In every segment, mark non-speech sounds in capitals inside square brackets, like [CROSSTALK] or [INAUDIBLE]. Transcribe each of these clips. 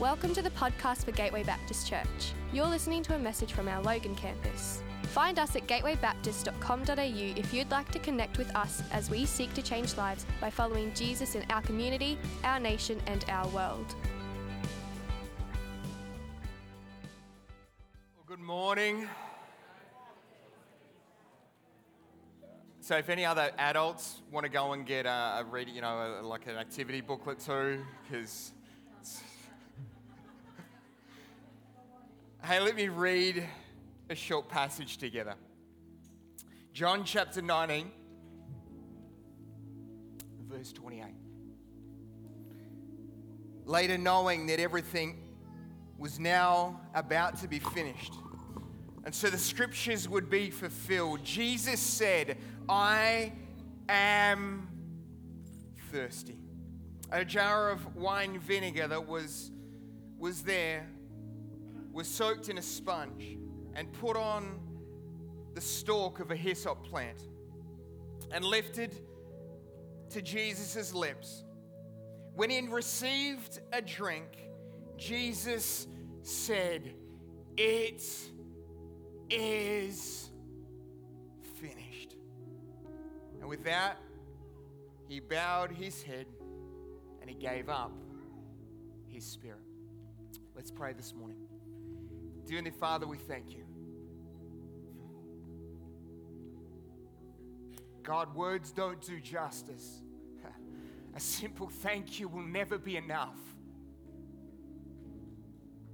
Welcome to the podcast for Gateway Baptist Church. You're listening to a message from our Logan campus. Find us at gatewaybaptist.com.au if you'd like to connect with us as we seek to change lives by following Jesus in our community, our nation, and our world. Well, good morning. So, if any other adults want to go and get a, a read, you know, a, like an activity booklet too, because Hey, let me read a short passage together. John chapter 19, verse 28. Later, knowing that everything was now about to be finished, and so the scriptures would be fulfilled, Jesus said, I am thirsty. A jar of wine vinegar that was, was there was soaked in a sponge and put on the stalk of a hyssop plant and lifted to Jesus' lips. When he received a drink, Jesus said, It is finished. And with that, he bowed his head and he gave up his spirit. Let's pray this morning. Dear Heavenly Father, we thank you. God, words don't do justice. [LAUGHS] A simple thank you will never be enough.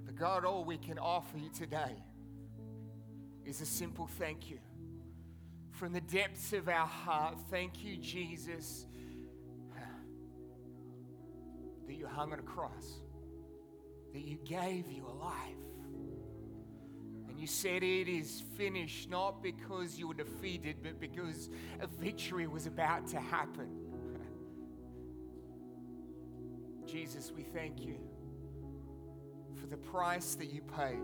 But God, all we can offer you today is a simple thank you. From the depths of our heart, thank you, Jesus, [SIGHS] that you hung on a cross, that you gave your life and you said it is finished, not because you were defeated, but because a victory was about to happen. [LAUGHS] Jesus, we thank you for the price that you paid,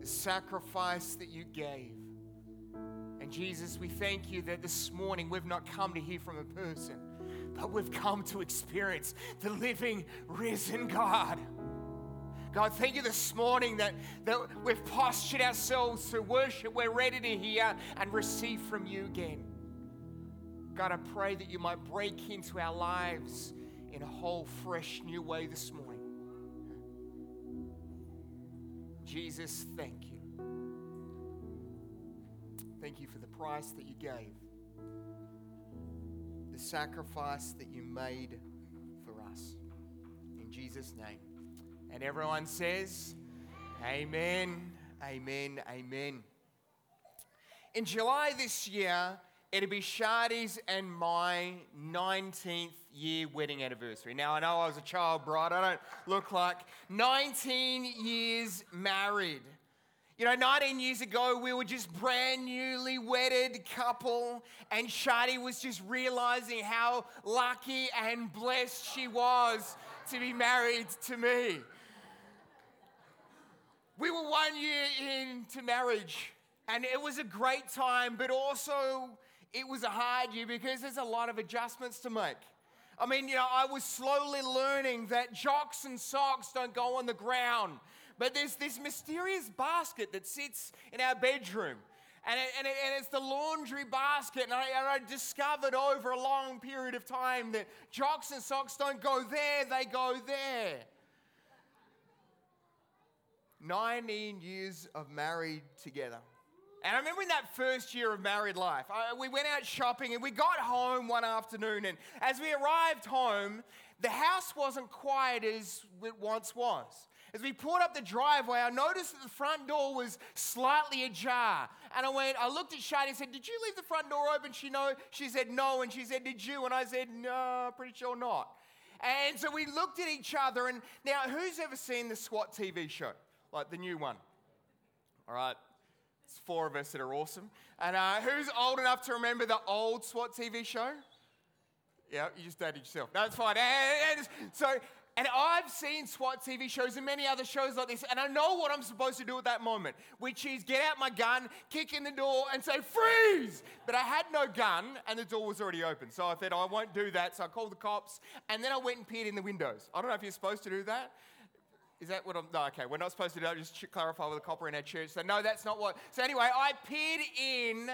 the sacrifice that you gave. And Jesus, we thank you that this morning we've not come to hear from a person, but we've come to experience the living, risen God. God, thank you this morning that, that we've postured ourselves to worship. We're ready to hear and receive from you again. God, I pray that you might break into our lives in a whole, fresh, new way this morning. Jesus, thank you. Thank you for the price that you gave, the sacrifice that you made for us. In Jesus' name. And everyone says, Amen, Amen, Amen. In July this year, it'll be Shadi's and my 19th year wedding anniversary. Now, I know I was a child bride, I don't look like 19 years married. You know, 19 years ago, we were just brand newly wedded couple, and Shadi was just realizing how lucky and blessed she was to be married to me. We were one year into marriage, and it was a great time, but also it was a hard year because there's a lot of adjustments to make. I mean, you know, I was slowly learning that jocks and socks don't go on the ground, but there's this mysterious basket that sits in our bedroom. And, it, and, it, and, it's the laundry basket. And I, and I discovered over a long period of time that jocks and socks don't go there, they go there. 19 years of married together. And I remember in that first year of married life, I, we went out shopping and we got home one afternoon. And as we arrived home, the house wasn't quiet as it once was. As we pulled up the driveway, I noticed that the front door was slightly ajar. And I went, I looked at Shadi and said, Did you leave the front door open? She know she said no. And she said, Did you? And I said, No, pretty sure not. And so we looked at each other. And now, who's ever seen the SWAT TV show? Like the new one. All right, it's four of us that are awesome. And uh, who's old enough to remember the old SWAT TV show? Yeah, you just dated yourself. That's fine. And, and so, and I've seen SWAT TV shows and many other shows like this, and I know what I'm supposed to do at that moment, which is get out my gun, kick in the door, and say, freeze! But I had no gun, and the door was already open. So I said, I won't do that. So I called the cops, and then I went and peered in the windows. I don't know if you're supposed to do that. Is that what I'm? No, okay. We're not supposed to do that. Just clarify with a copper in our church. So, no, that's not what. So, anyway, I peered in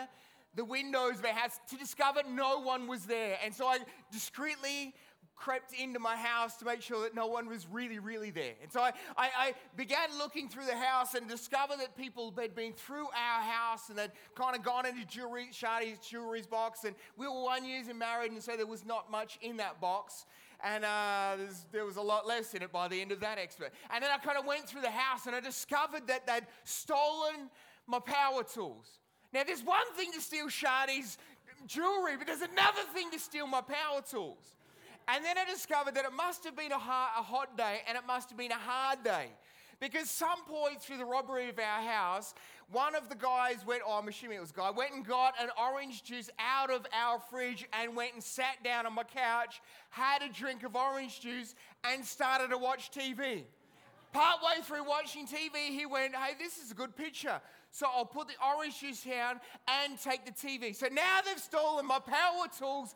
the windows of our house to discover no one was there. And so I discreetly crept into my house to make sure that no one was really, really there. And so I, I, I, began looking through the house and discovered that people had been through our house and they'd kind of gone into jewelry, Shardy's jewelry's box. And we were one years married, and so there was not much in that box. And uh, there was a lot less in it by the end of that expert. And then I kind of went through the house and I discovered that they'd stolen my power tools. Now, there's one thing to steal Shardy's jewelry, but there's another thing to steal my power tools. And then I discovered that it must have been a, hard, a hot day and it must have been a hard day. Because some point through the robbery of our house, one of the guys went, oh, I'm assuming it was a guy, went and got an orange juice out of our fridge and went and sat down on my couch, had a drink of orange juice, and started to watch TV. Partway through watching TV, he went, hey, this is a good picture. So I'll put the orange juice down and take the TV. So now they've stolen my power tools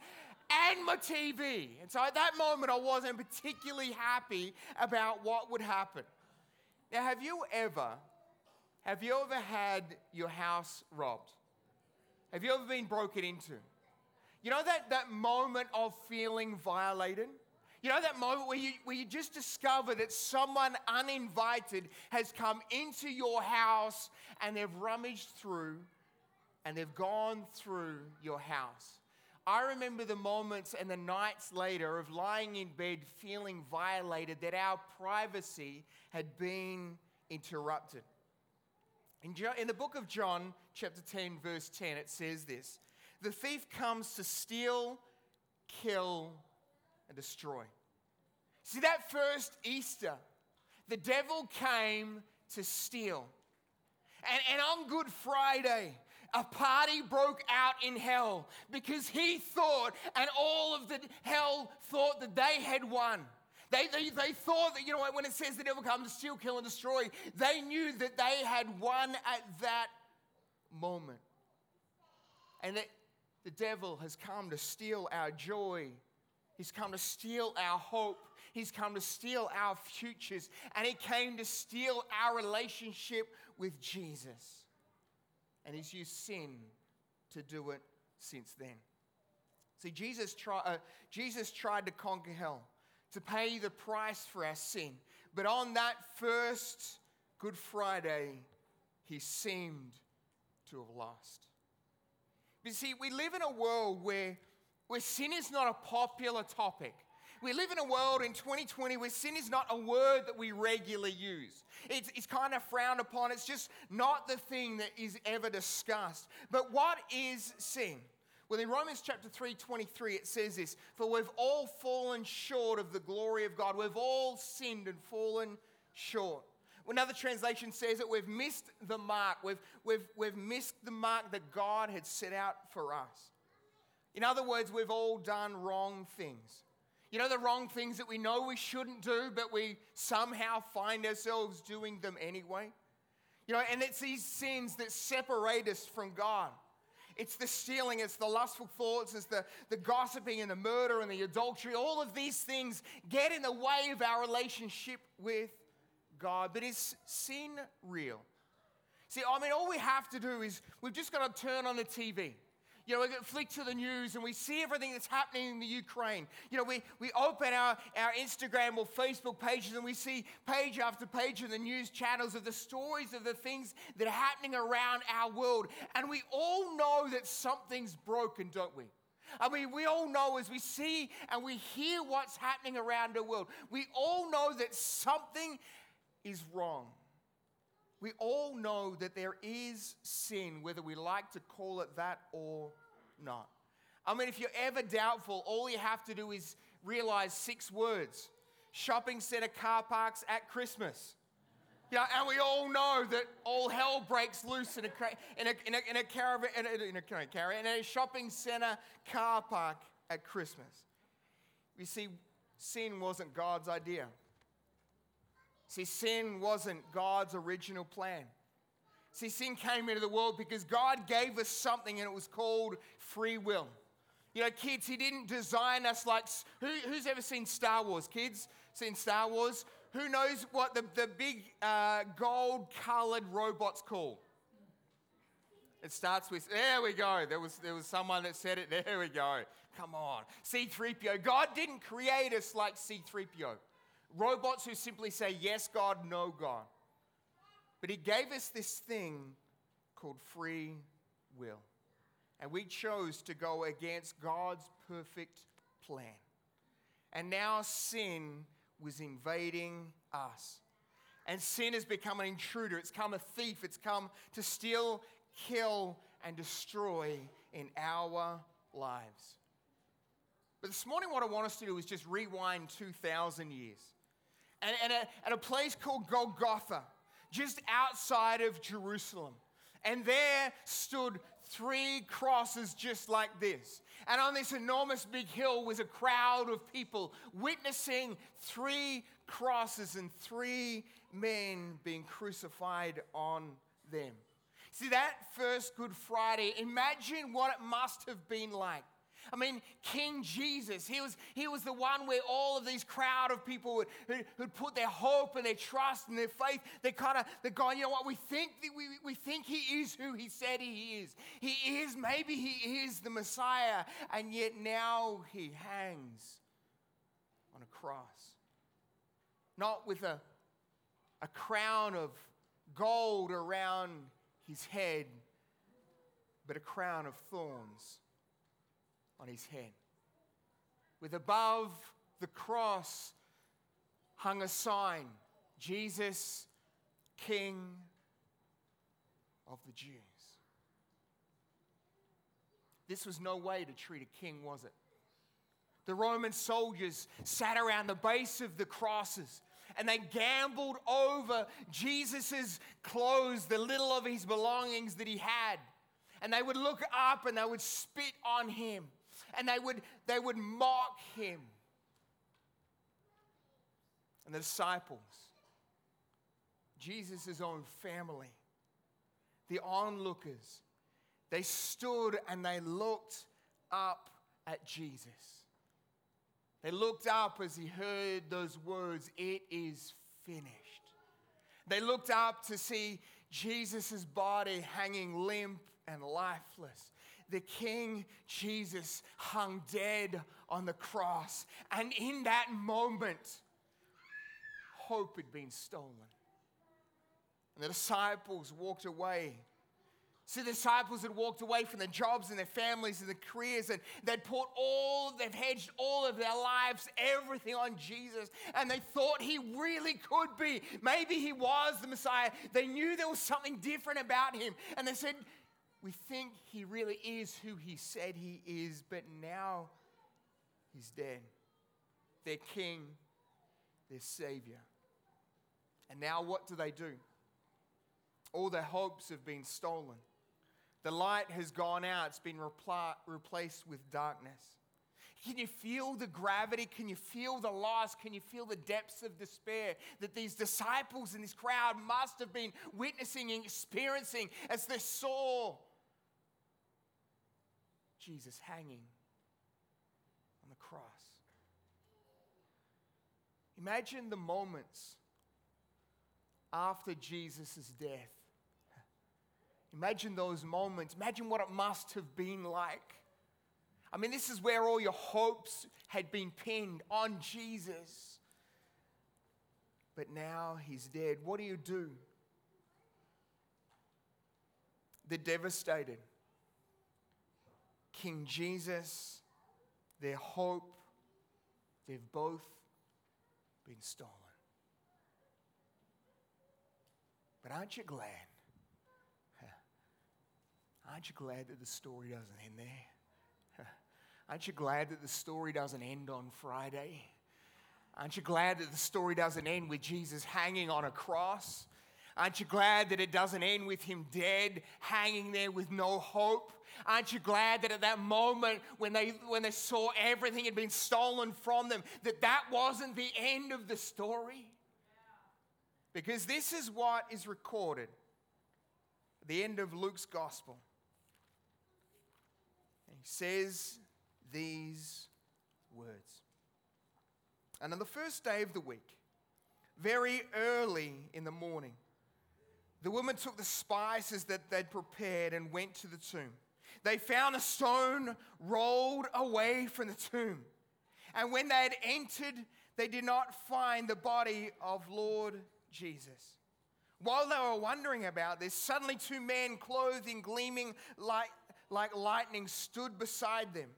and my TV. And so at that moment, I wasn't particularly happy about what would happen. Now, have you ever, have you ever had your house robbed? Have you ever been broken into? You know that, that moment of feeling violated? You know that moment where you, where you just discover that someone uninvited has come into your house and they've rummaged through and they've gone through your house. I remember the moments and the nights later of lying in bed feeling violated, that our privacy had been interrupted. In, in the book of John, chapter 10, verse 10, it says this The thief comes to steal, kill, and destroy. See, that first Easter, the devil came to steal. And, and on Good Friday, a party broke out in hell because he thought, and all of the hell thought that they had won. They, they, they thought that, you know, when it says the devil comes to steal, kill, and destroy, they knew that they had won at that moment. And that the devil has come to steal our joy, he's come to steal our hope, he's come to steal our futures, and he came to steal our relationship with Jesus and he's used sin to do it since then. See, Jesus, try, uh, Jesus tried to conquer hell, to pay the price for our sin. But on that first Good Friday, he seemed to have lost. But see, we live in a world where, where sin is not a popular topic. We live in a world in 2020 where sin is not a word that we regularly use. It's, it's kind of frowned upon. It's just not the thing that is ever discussed. But what is sin? Well, in Romans chapter 3, 23, it says this For we've all fallen short of the glory of God. We've all sinned and fallen short. Another translation says that we've missed the mark. We've, we've, we've missed the mark that God had set out for us. In other words, we've all done wrong things. You know, the wrong things that we know we shouldn't do, but we somehow find ourselves doing them anyway? You know, and it's these sins that separate us from God. It's the stealing, it's the lustful thoughts, it's the, the gossiping and the murder and the adultery. All of these things get in the way of our relationship with God. But is sin real? See, I mean, all we have to do is we've just got to turn on the TV you know, we flick to the news and we see everything that's happening in the Ukraine. You know, we, we open our, our Instagram or Facebook pages and we see page after page in the news channels of the stories of the things that are happening around our world. And we all know that something's broken, don't we? I mean, we all know as we see and we hear what's happening around the world, we all know that something is wrong. We all know that there is sin, whether we like to call it that or not. I mean, if you're ever doubtful, all you have to do is realize six words shopping center car parks at Christmas. Yeah, and we all know that all hell breaks loose in a, in a, in a, in a caravan, in a, in a, caravan, in a shopping center car park at Christmas. You see, sin wasn't God's idea. See, sin wasn't God's original plan. See, sin came into the world because God gave us something and it was called free will. You know, kids, He didn't design us like. Who, who's ever seen Star Wars? Kids, seen Star Wars? who knows what the, the big uh, gold colored robot's called? It starts with, there we go. There was, there was someone that said it. [LAUGHS] There we go. Come on. C3PO. God didn't create us like C3PO. Robots who simply say, yes, God, no, God. But He gave us this thing called free will. And we chose to go against God's perfect plan. And now sin was invading us. And sin has become an intruder. It's come a thief. It's come to steal, kill, and destroy in our lives. But this morning, what I want us to do is just rewind 2,000 years. And, and a, at a place called Golgotha, just outside of Jerusalem. And there stood three crosses just like this. And on this enormous big hill was a crowd of people witnessing three crosses and three men being crucified on them. See, that first Good Friday, imagine what it must have been like I mean, King Jesus, he was, he was the one where all of these crowd of people would, who, who'd put their hope and their trust and their faith. They kind of, they're going, you know what, we think, we, we think he is who he said he is. He is, maybe he is the Messiah, and yet now he hangs on a cross. Not with a, a crown of gold around his head, but a crown of thorns on his head. With above the cross hung a sign Jesus, King of the Jews. This was no way to treat a king, was it? The Roman soldiers sat around the base of the crosses and they gambled over Jesus' clothes, the little of his belongings that he had. And they would look up and they would spit on him and they would, they would mock him. And the disciples, Jesus' own family, the onlookers, they stood and they looked up at Jesus. They looked up as he heard those words, It is finished. They looked up to see Jesus' body hanging limp and lifeless the King Jesus hung dead on the cross. And in that moment, hope had been stolen. And the disciples walked away. See, the disciples had walked away from their jobs and their families and their careers, and they'd put all, they've hedged all of their lives, everything on Jesus, and they thought he really could be. Maybe he was the Messiah. They knew there was something different about him, and they said, we think he really is who he said he is, but now he's dead. Their king, their savior. And now what do they do? All their hopes have been stolen. The light has gone out, it's been repla- replaced with darkness. Can you feel the gravity? Can you feel the loss? Can you feel the depths of despair that these disciples in this crowd must have been witnessing and experiencing as they saw Jesus hanging on the cross. Imagine the moments after Jesus' death. Imagine those moments. Imagine what it must have been like. I mean, this is where all your hopes had been pinned on Jesus. But now he's dead. What do you do? They're devastated. King Jesus, their hope, they've both been stolen. But aren't you glad? [LAUGHS] Aren't you glad that the story doesn't end there? [LAUGHS] Aren't you glad that the story doesn't end on Friday? Aren't you glad that the story doesn't end with Jesus hanging on a cross? Aren't you glad that it doesn't end with him dead, hanging there with no hope? Aren't you glad that at that moment when they, when they saw everything had been stolen from them, that that wasn't the end of the story? Because this is what is recorded at the end of Luke's gospel. he says these words. And on the first day of the week, very early in the morning, the women took the spices that they'd prepared and went to the tomb. They found a stone rolled away from the tomb. And when they had entered, they did not find the body of Lord Jesus. While they were wondering about this, suddenly two men clothed in gleaming light, like lightning stood beside them.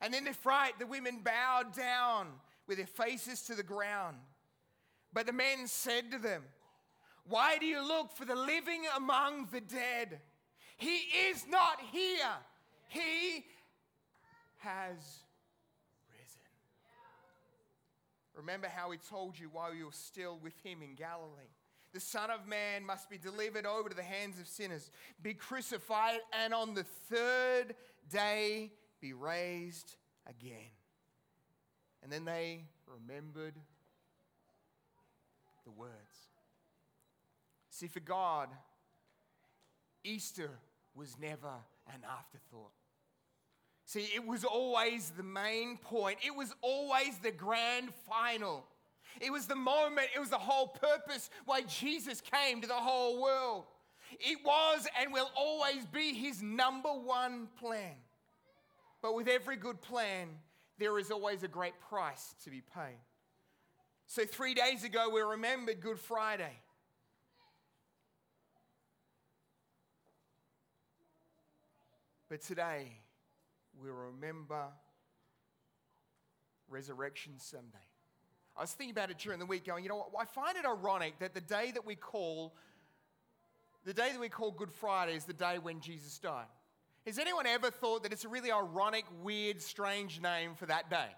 And in their fright, the women bowed down with their faces to the ground. But the men said to them, Why do you look for the living among the dead? He is not here, he has risen. Remember how he told you while you were still with him in Galilee the Son of Man must be delivered over to the hands of sinners, be crucified, and on the third day be raised again. And then they remembered the words. See, for God, Easter was never an afterthought. See, it was always the main point, it was always the grand final. It was the moment, it was the whole purpose why Jesus came to the whole world. It was and will always be his number one plan. But with every good plan, there is always a great price to be paid. So, three days ago, we remembered Good Friday. But today, we remember Resurrection Sunday. I was thinking about it during the week, going, you know what? I find it ironic that the day that we call the day that we call Good Friday is the day when Jesus died. Has anyone ever thought that it's a really ironic, weird, strange name for that day?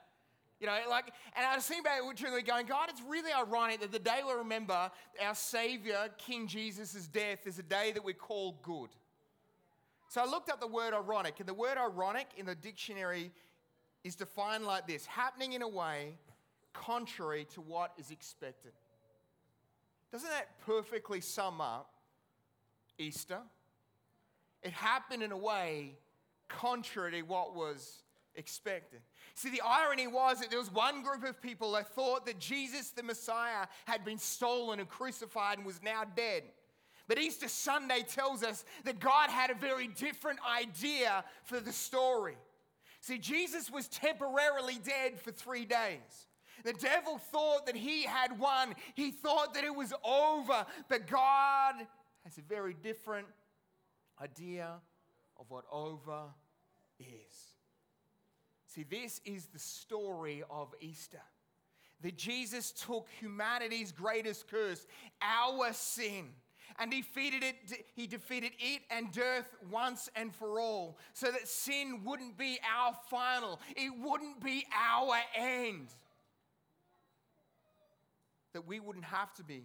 You know, like, and I was thinking about it during the week, going, God, it's really ironic that the day we remember our Savior, King Jesus' death, is a day that we call good. So I looked up the word ironic, and the word ironic in the dictionary is defined like this happening in a way contrary to what is expected. Doesn't that perfectly sum up Easter? It happened in a way contrary to what was expected. See, the irony was that there was one group of people that thought that Jesus, the Messiah, had been stolen and crucified and was now dead. But Easter Sunday tells us that God had a very different idea for the story. See, Jesus was temporarily dead for three days. The devil thought that he had won, he thought that it was over. But God has a very different idea of what over is. See, this is the story of Easter. That Jesus took humanity's greatest curse, our sin, and defeated it, he defeated it and death once and for all, so that sin wouldn't be our final, it wouldn't be our end that we wouldn't have to be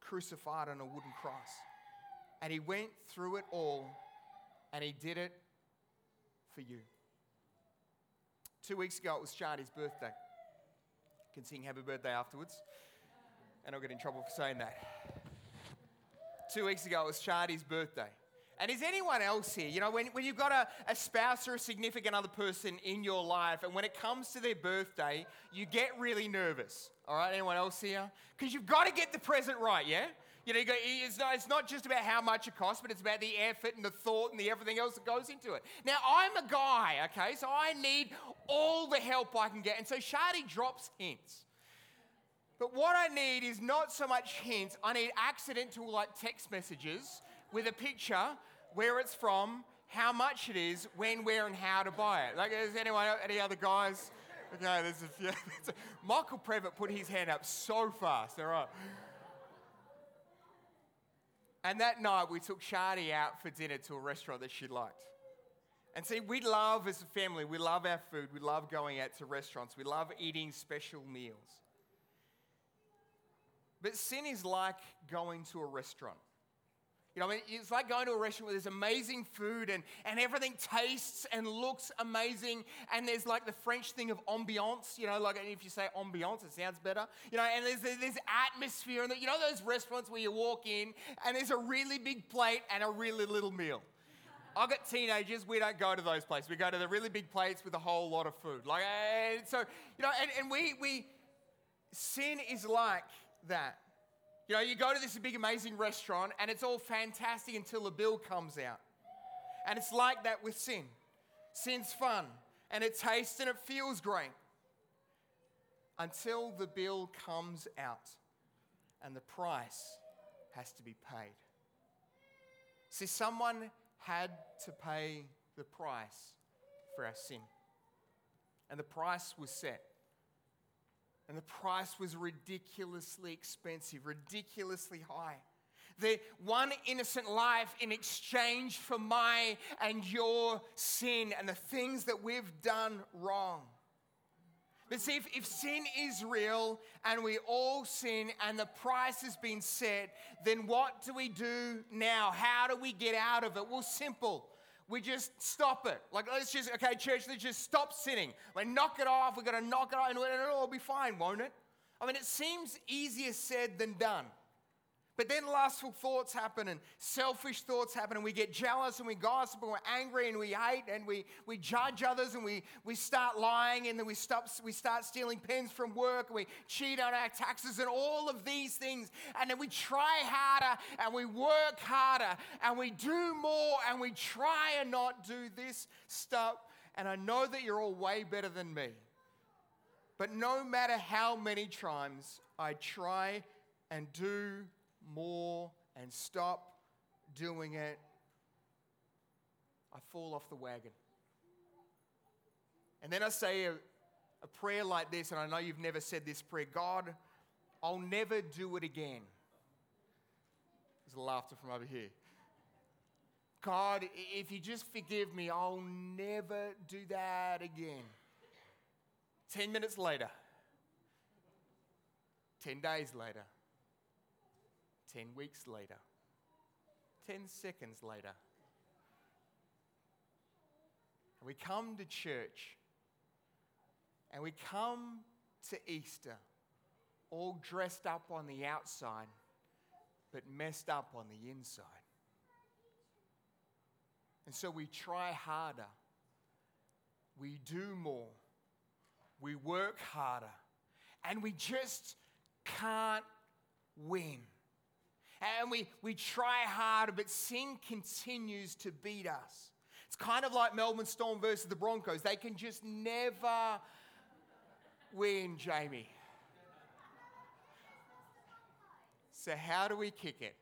crucified on a wooden cross. And he went through it all and he did it for you. Two weeks ago, it was Charlie's birthday. You can sing happy birthday afterwards, and I'll get in trouble for saying that. Two weeks ago, it was Charlie's birthday. And is anyone else here, you know, when, when you've got a, a spouse or a significant other person in your life, and when it comes to their birthday, you get really nervous. All right, anyone else here? Because you've got to get the present right, yeah? You know, you go, it's, not, it's not just about how much it costs, but it's about the effort and the thought and the everything else that goes into it. Now, I'm a guy, okay, so I need all the help I can get. And so Shardy drops hints. But what I need is not so much hints, I need accidental like text messages with a picture where it's from, how much it is, when, where, and how to buy it. Like, is anyone, any other guys? Okay, there's a few. [LAUGHS] Michael Previtt put his hand up so fast, all right. And that night, we took Shardy out for dinner to a restaurant that she liked. And see, we love as a family, we love our food, we love going out to restaurants, we love eating special meals. But sin is like going to a restaurant. You know, I mean, it's like going to a restaurant where there's amazing food and, and everything tastes and looks amazing. And there's like the French thing of ambiance, you know, like if you say ambiance, it sounds better. You know, and there's this atmosphere. And you know those restaurants where you walk in and there's a really big plate and a really little meal. I've got teenagers, we don't go to those places. We go to the really big plates with a whole lot of food. Like, so, you know, and, and we, we, sin is like that. You know, you go to this big, amazing restaurant and it's all fantastic until the bill comes out. And it's like that with sin. Sin's fun and it tastes and it feels great until the bill comes out and the price has to be paid. See, someone had to pay the price for our sin. And the price was set. And the price was ridiculously expensive, ridiculously high. The one innocent life in exchange for my and your sin and the things that we've done wrong. But see, if, if sin is real and we all sin and the price has been set, then what do we do now? How do we get out of it? Well, simple. We just stop it. Like, let's just, okay, church, let's just stop sinning. Like, knock it off. We're going to knock it off and oh, it'll all be fine, won't it? I mean, it seems easier said than done. But then lustful thoughts happen and selfish thoughts happen, and we get jealous and we gossip and we're angry and we hate and we, we judge others and we, we start lying and then we, stop, we start stealing pens from work and we cheat on our taxes and all of these things. And then we try harder and we work harder and we do more and we try and not do this stuff. And I know that you're all way better than me. But no matter how many times I try and do more and stop doing it, I fall off the wagon. And then I say a, a prayer like this, and I know you've never said this prayer God, I'll never do it again. There's laughter from over here. God, if you just forgive me, I'll never do that again. 10 minutes later, 10 days later, 10 weeks later, 10 seconds later. And we come to church. And we come to Easter all dressed up on the outside, but messed up on the inside. And so we try harder, we do more, we work harder, and we just can't win and we, we try harder, but sin continues to beat us. It's kind of like Melbourne Storm versus the Broncos. They can just never win, Jamie. So, how do we kick it?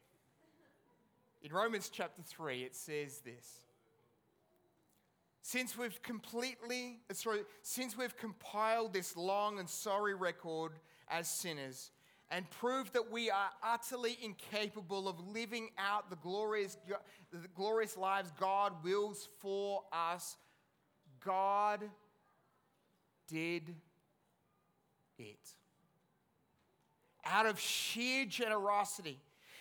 In Romans chapter 3, it says this. Since we've completely, uh, sorry, since we've compiled this long and sorry record as sinners, and prove that we are utterly incapable of living out the glorious, the glorious lives God wills for us, God did it. Out of sheer generosity,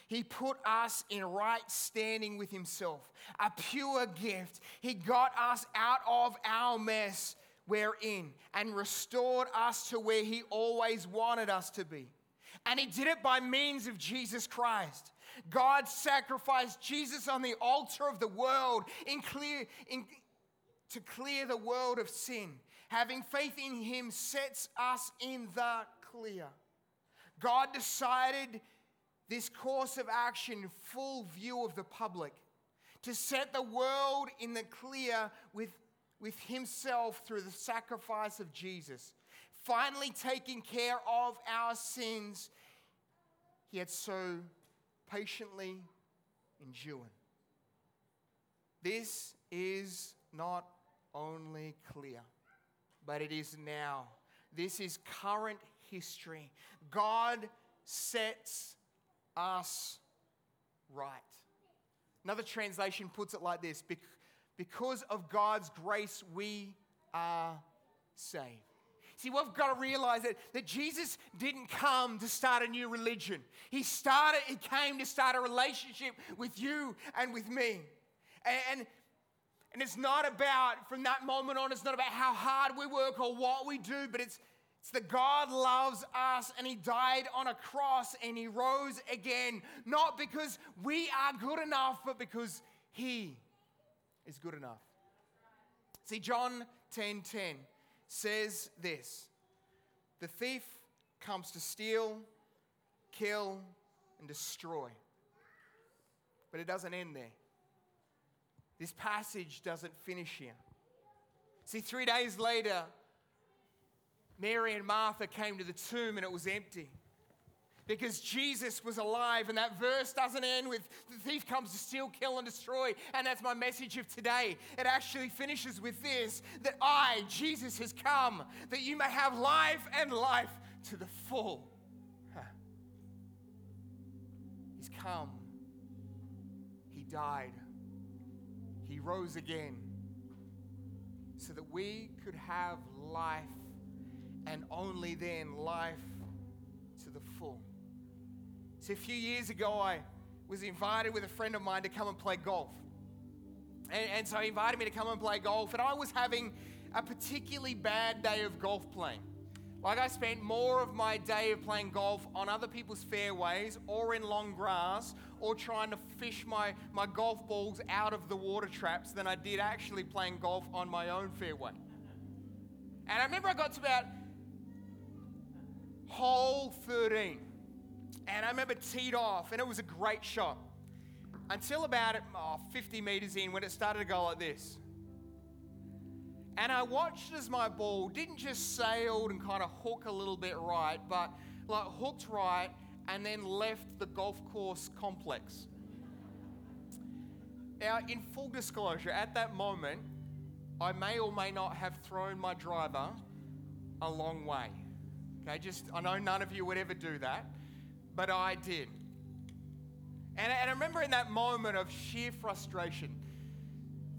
he put us in right standing with Himself, a pure gift. He got us out of our mess we're in and restored us to where He always wanted us to be. And he did it by means of Jesus Christ. God sacrificed Jesus on the altar of the world in clear, in, to clear the world of sin. Having faith in him sets us in the clear. God decided this course of action full view of the public to set the world in the clear with, with himself through the sacrifice of Jesus finally taking care of our sins, he had so patiently endured. This is not only clear, but it is now. This is current history. God sets us right. Another translation puts it like this Because of God's grace, we are saved. See, we've got to realize that, that Jesus didn't come to start a new religion. He started, he came to start a relationship with you and with me. And, and, and it's not about, from that moment on, it's not about how hard we work or what we do, but it's, it's that God loves us and He died on a cross and He rose again, not because we are good enough, but because He is good enough. See, John 10 10 says this The thief comes to steal, kill, and destroy. But it doesn't end there. This passage doesn't finish here. See, three days later, Mary and Martha came to the tomb and it was empty because Jesus was alive. And that verse doesn't end with the thief comes to steal, kill, and destroy. And that's my message of today. It actually finishes with this that I, Jesus, has come that you may have life and life to the full. Huh. He's come. He died. He rose again so that we could have life and only then life to the full. A few years ago, I was invited with a friend of mine to come and play golf. And, and so, he invited me to come and play golf, and I was having a particularly bad day of golf playing. Like, I spent more of my day of playing golf on other people's fairways or in long grass or trying to fish my, my golf balls out of the water traps than I did actually playing golf on my own fairway. And I remember I got to about hole 13. And I remember teed off, and it was a great shot. Until about oh, 50 meters in when it started to go like this. And I watched as my ball didn't just sailed and kind of hook a little bit right, but like hooked right and then left the golf course complex. Now, in full disclosure, at that moment, I may or may not have thrown my driver a long way. Okay, just, I know none of you would ever do that, but I did. And, and I remember in that moment of sheer frustration,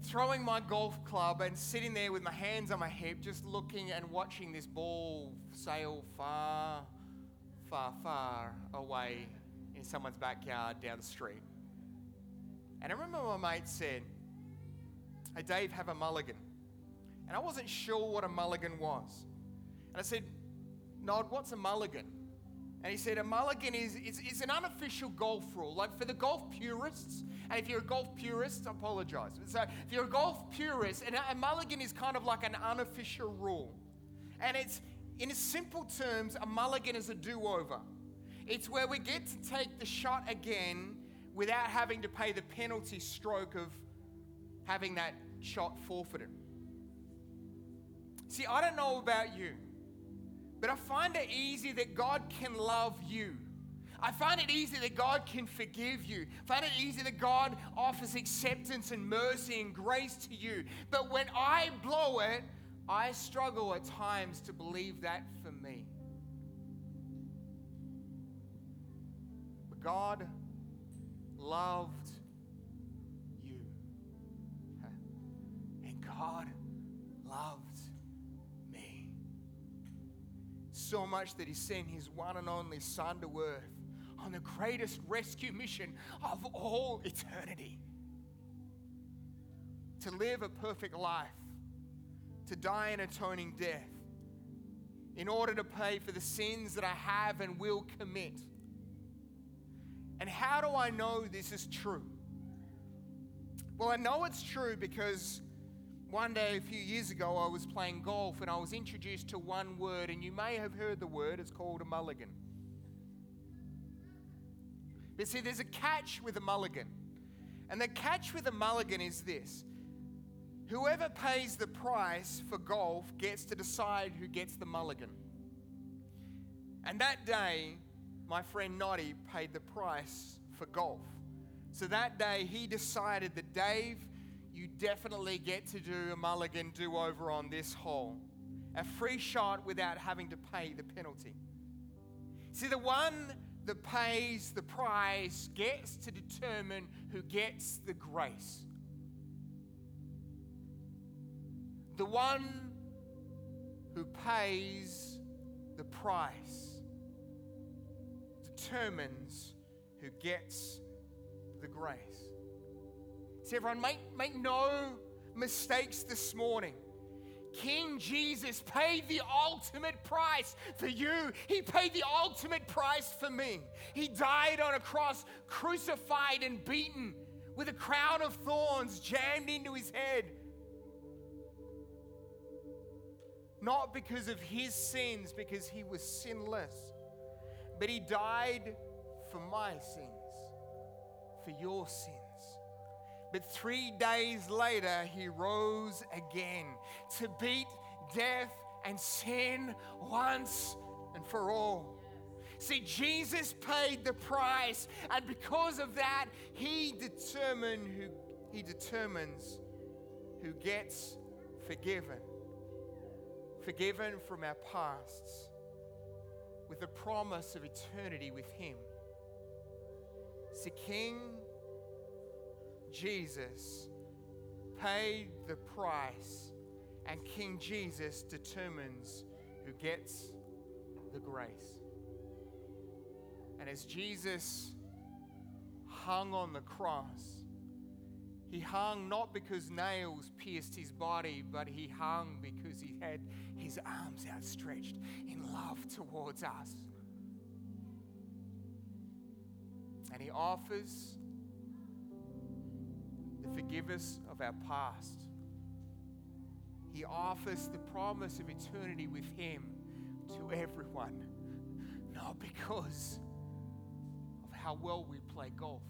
throwing my golf club and sitting there with my hands on my hip, just looking and watching this ball sail far, far, far away in someone's backyard down the street. And I remember my mate said, Hey, Dave, have a mulligan. And I wasn't sure what a mulligan was. And I said, Nod, what's a mulligan? And he said, a mulligan is, is, is, an unofficial golf rule. Like for the golf purists, and if you're a golf purist, I apologize. So if you're a golf purist, and a, mulligan is kind of like an unofficial rule. And it's, in simple terms, a mulligan is a do over. It's where we get to take the shot again without having to pay the penalty stroke of having that shot forfeited. See, I don't know about you. But I find it easy that God can love you. I find it easy that God can forgive you. I find it easy that God offers acceptance and mercy and grace to you. But when I blow it, I struggle at times to believe that for me. But God loved you. And God loved so much that he sent his one and only Son to earth on the greatest rescue mission of all eternity to live a perfect life, to die an atoning death, in order to pay for the sins that I have and will commit. And how do I know this is true? Well, I know it's true because one day, a few years ago, I was playing golf and I was introduced to one word, and you may have heard the word. It's called a mulligan. But see, there's a catch with a mulligan. And the catch with a mulligan is this whoever pays the price for golf gets to decide who gets the mulligan. And that day, my friend Noddy paid the price for golf. So that day, he decided that Dave you definitely get to do a mulligan do over on this hole. A free shot without having to pay the penalty. See, the one that pays the price gets to determine who gets the grace. The one who pays the price determines who gets the grace. Everyone, make, make no mistakes this morning. King Jesus paid the ultimate price for you. He paid the ultimate price for me. He died on a cross, crucified and beaten, with a crown of thorns jammed into his head. not because of his sins, because he was sinless, but he died for my sins, for your sins. But three days later, he rose again to beat death and sin once and for all. See, Jesus paid the price, and because of that, he determined who he determines who gets forgiven. Forgiven from our pasts with the promise of eternity with him. See, King Jesus paid the price, and King Jesus determines who gets the grace. And as Jesus hung on the cross, he hung not because nails pierced his body, but he hung because he had his arms outstretched in love towards us. And he offers the us of our past. He offers the promise of eternity with him to everyone, [LAUGHS] not because of how well we play golf,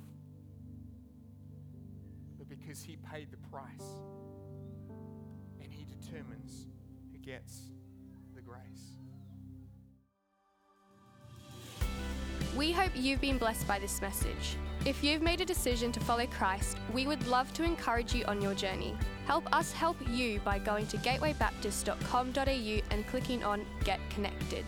but because He paid the price and He determines who gets the grace. We hope you've been blessed by this message. If you've made a decision to follow Christ, we would love to encourage you on your journey. Help us help you by going to gatewaybaptist.com.au and clicking on Get Connected.